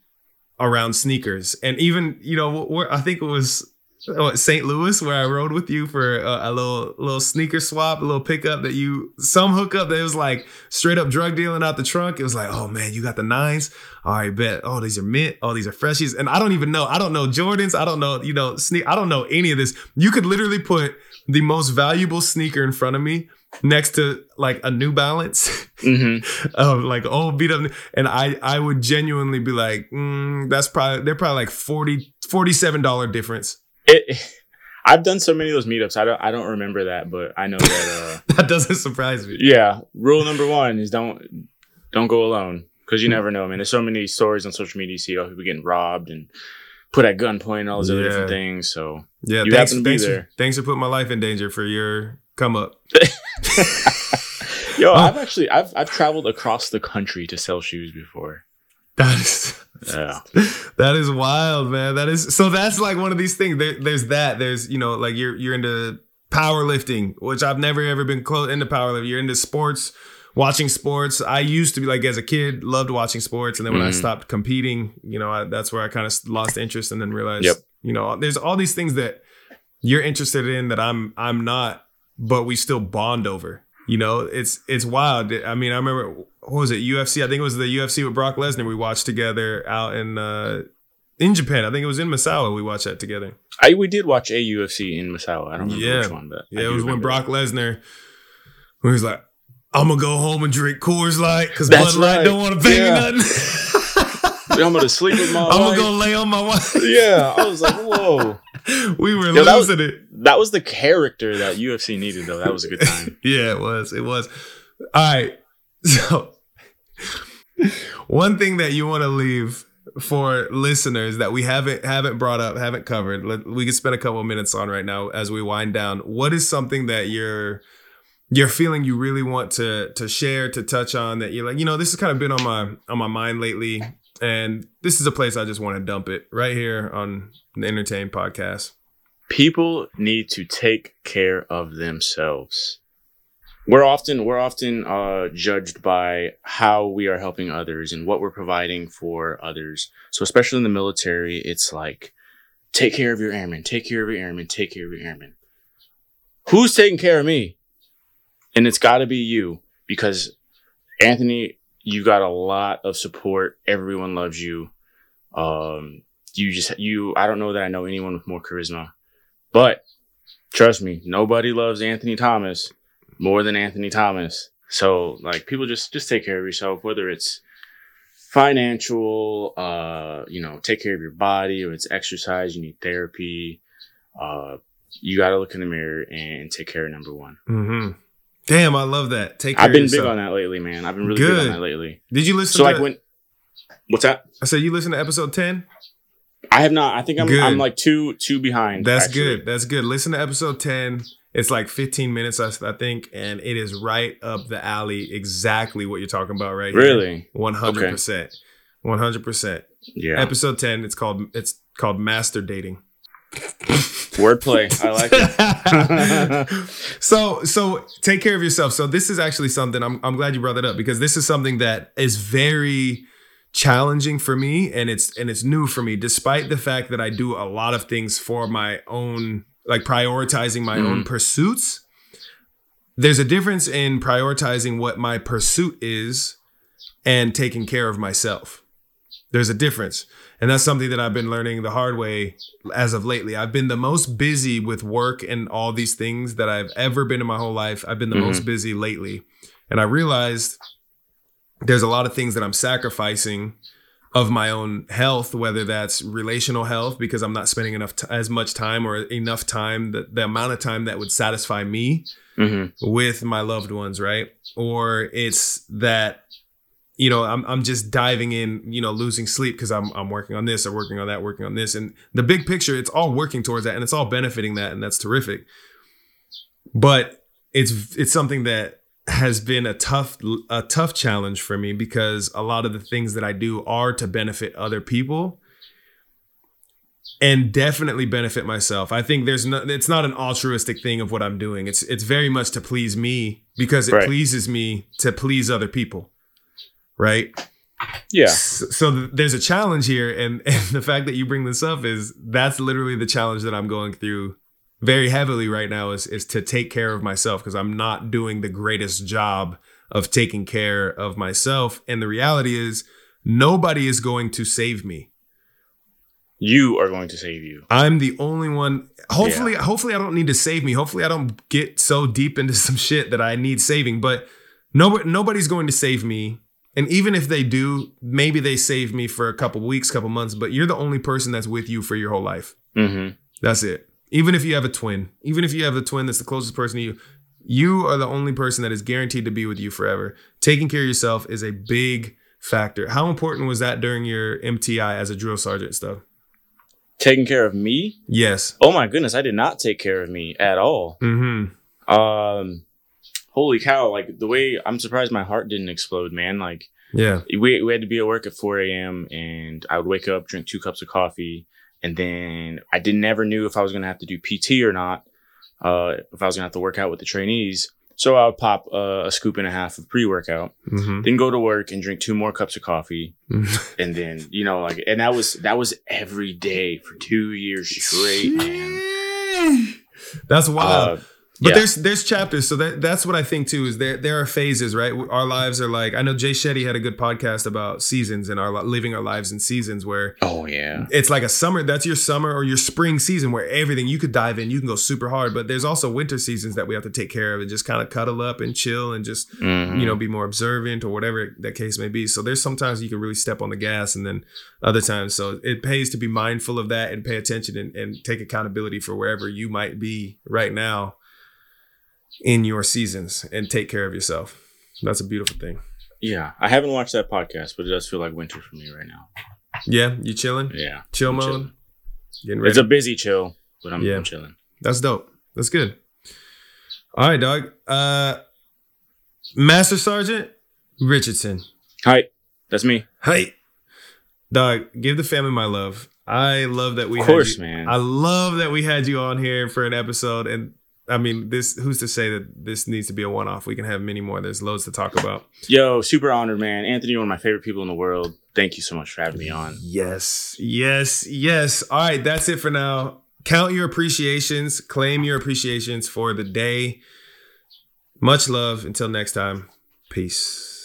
S2: around sneakers, and even you know, I think it was what, St. Louis where I rode with you for a, a little little sneaker swap, a little pickup that you some hookup that was like straight up drug dealing out the trunk. It was like, oh man, you got the nines. All right, bet. Oh, these are mint. Oh, these are freshies. And I don't even know. I don't know Jordans. I don't know. You know, sneak. I don't know any of this. You could literally put the most valuable sneaker in front of me next to like a New Balance. (laughs)
S1: hmm
S2: of like old beat up and i i would genuinely be like mm, that's probably they're probably like 40 47 dollar difference
S1: It. (laughs) I've done so many of those meetups. I don't. I don't remember that, but I know that. Uh, (laughs)
S2: that doesn't surprise me
S1: yeah. Rule number one is don't don't go alone because you never know. Man, there's so many stories on social media. You see all people getting robbed and put at gunpoint and all those other different things. So
S2: yeah
S1: You
S2: thanks,
S1: happen to be
S2: thanks,
S1: there.
S2: Thanks for putting my life in danger for your come up (laughs)
S1: Yo,
S2: Oh.
S1: I've actually I've I've traveled across the country to sell shoes before.
S2: that is
S1: Yeah. (laughs)
S2: that is wild man. That is so that's like one of these things. There, there's that. There's you know like you're you're into powerlifting which i've never ever been close into powerlifting. You're into sports watching sports. I used to be like as a kid loved watching sports. And then when i
S1: Mhm.
S2: stopped competing you know I, that's where i kind of lost interest and then realized
S1: Yep.
S2: you know there's all these things that you're interested in that i'm i'm not but we still bond over you know? It's it's wild. I mean i remember what was it UFC? I think it was the UFC with Brock Lesnar we watched together out in uh in Japan. I think it was in Misawa we watched that together.
S1: I we did watch a UFC in Misawa. I don't remember
S2: Yeah.
S1: which one, but
S2: Yeah, it was when Brock Lesnar when he was like, I'm gonna go home and drink Coors Light because Bud Light
S1: right.
S2: don't want to pay
S1: Yeah.
S2: me nothing.
S1: I'm gonna sleep with my (laughs)
S2: I'm gonna go lay on my wife.
S1: Yeah, I was like, whoa. (laughs)
S2: we were
S1: Yo, that was-
S2: losing it.
S1: That was the character that UFC needed, though. That was a good time. (laughs)
S2: yeah, it was. It was. All right. (laughs) So, one thing that you want to leave for listeners that we haven't haven't brought up, haven't covered, let- we could spend a couple minutes on right now as we wind down. What is something that you're you're feeling you really want to to share, to touch on that you're like, you know, this has kind of been on my on my mind lately, and this is a place I just want to dump it right here on the Entertain podcast.
S1: People need to take care of themselves. We're often we're often uh, judged by how we are helping others and what we're providing for others. So especially in the military, it's like take care of your airmen, take care of your airmen, take care of your airmen. Who's taking care of me? And it's got to be you because Anthony, you got a lot of support. Everyone loves you. Um, you just you. I don't know that I know anyone with more charisma, but trust me, nobody loves Anthony Thomas more than Anthony Thomas. So like people just just take care of yourself, whether it's financial, uh, you know, take care of your body, or it's exercise, you need therapy. Uh, you got to look in the mirror and take care of number one.
S2: Mm-hmm. Damn, I love that. Take care
S1: I've been big on that lately, man. I've been really big
S2: Good.
S1: on that lately.
S2: Did you listen
S1: So
S2: to
S1: like when, what's that?
S2: I said you listen to episode 10?
S1: I have not. I think I'm
S2: Good.
S1: I'm like two two behind.
S2: That's
S1: actually.
S2: good. That's good. Listen to episode 10. It's like 15 minutes, I, I think, and it is right up the alley, exactly what you're talking about right here.
S1: Really?
S2: 100%. 100%.
S1: Yeah.
S2: Episode 10, it's called it's called Master Dating.
S1: Wordplay. I like it. (laughs)
S2: so so take care of yourself. So this is actually something I'm I'm glad you brought that up because this is something that is very challenging for me and it's and it's new for me despite the fact that I do a lot of things for my own like prioritizing my own pursuits. There's a difference in prioritizing what my pursuit is and taking care of myself. There's a difference. And that's something that I've been learning the hard way as of lately. I've been the most busy with work and all these things that I've ever been in my whole life. I've been the
S1: Mhm.
S2: most busy lately. And I realized there's a lot of things that I'm sacrificing of my own health, whether that's relational health because I'm not spending enough t- as much time or enough time that the amount of time that would satisfy me
S1: hmm
S2: with my loved ones, right? Or it's that you know I'm I'm just diving in, you know, losing sleep because I'm I'm working on this or working on that, working on this, and the big picture, it's all working towards that, and it's all benefiting that, and that's terrific. But it's it's something that has been a tough a tough challenge for me because a lot of the things that I do are to benefit other people and definitely benefit myself. I think there's no it's not an altruistic thing of what I'm doing. It's it's very much to please me because it
S1: Right.
S2: pleases me to please other people. Right?
S1: Yeah.
S2: S- So, there's a challenge here and, (laughs) and the fact that you bring this up is that's literally the challenge that I'm going through very heavily right now is is to take care of myself because I'm not doing the greatest job of taking care of myself and the reality is nobody is going to save me.
S1: You are going to save you.
S2: I'm the only one. Hopefully, hopefully I don't need to save me. Hopefully I don't get so deep into (laughs) some shit that I need saving. But nobody, nobody's going to save me. And even if they do, maybe they save me for a couple weeks, couple months. But you're the only person that's with you for your whole life.
S1: hmm
S2: That's it. Even if you have a twin, even if you have a twin that's the closest person to you, you are the only person that is guaranteed to be with you forever. Taking care of yourself is a big factor. How important was that during your MTI as a drill sergeant stuff?
S1: Taking care of me?
S2: Yes.
S1: Oh my goodness, I did not take care of me at all.
S2: Mm-hmm.
S1: Um, holy cow! Like the way I'm surprised my heart didn't explode, man. Like
S2: Yeah.
S1: we we had to be at work at 4 a.m. and I would wake up, drink two cups of coffee, and then I didn't never knew if I was gonna have to do PT or not. Uh, if I was gonna have to work out with the trainees. So I would pop uh, a scoop and a half of pre-workout,
S2: Mm-hmm.
S1: then go to work and drink two more cups of coffee, and then you know like and that was that was every day for two years straight, man.
S2: That's wild.
S1: Uh,
S2: but
S1: yeah.
S2: there's there's chapters, so that that's what I think too. Is there there are phases, right? Our lives are like I know Jay Shetty had a good podcast about seasons and our living our lives in seasons where
S1: oh yeah,
S2: it's like a summer. That's your summer or your spring season where everything you could dive in, you can go super hard. But there's also winter seasons that we have to take care of and just kind of cuddle up and chill and just
S1: Mhm.
S2: you know be more observant or whatever that case may be. So there's sometimes you can really step on the gas and then other times. So it pays to be mindful of that and pay attention and, and take accountability for wherever you might be right now in your seasons and take care of yourself. That's a beautiful thing.
S1: yeah. I haven't watched that podcast, but it does feel like winter for me right now.
S2: Yeah, you chilling?
S1: Yeah,
S2: Chill
S1: I'm
S2: mode.
S1: chilling.
S2: Getting ready.
S1: It's a busy chill, but I'm,
S2: Yeah.
S1: I'm chilling.
S2: That's dope. That's good. All right, dog. Uh Master Sergeant Richardson.
S1: Hi, that's me.
S2: Hey. Dog, give the family my love. I love that we
S1: Of course,
S2: had you,
S1: man.
S2: I love that we had you on here for an episode and I mean, this who's to say that this needs to be a one-off? We can have many more. There's loads to talk about.
S1: Yo, super honored, man. Anthony, one of my favorite people in the world. Thank you so much for having me on.
S2: Yes, yes, yes. All right, that's it for now. Count your appreciations, claim your appreciations for the day. Much love. Until next time, peace.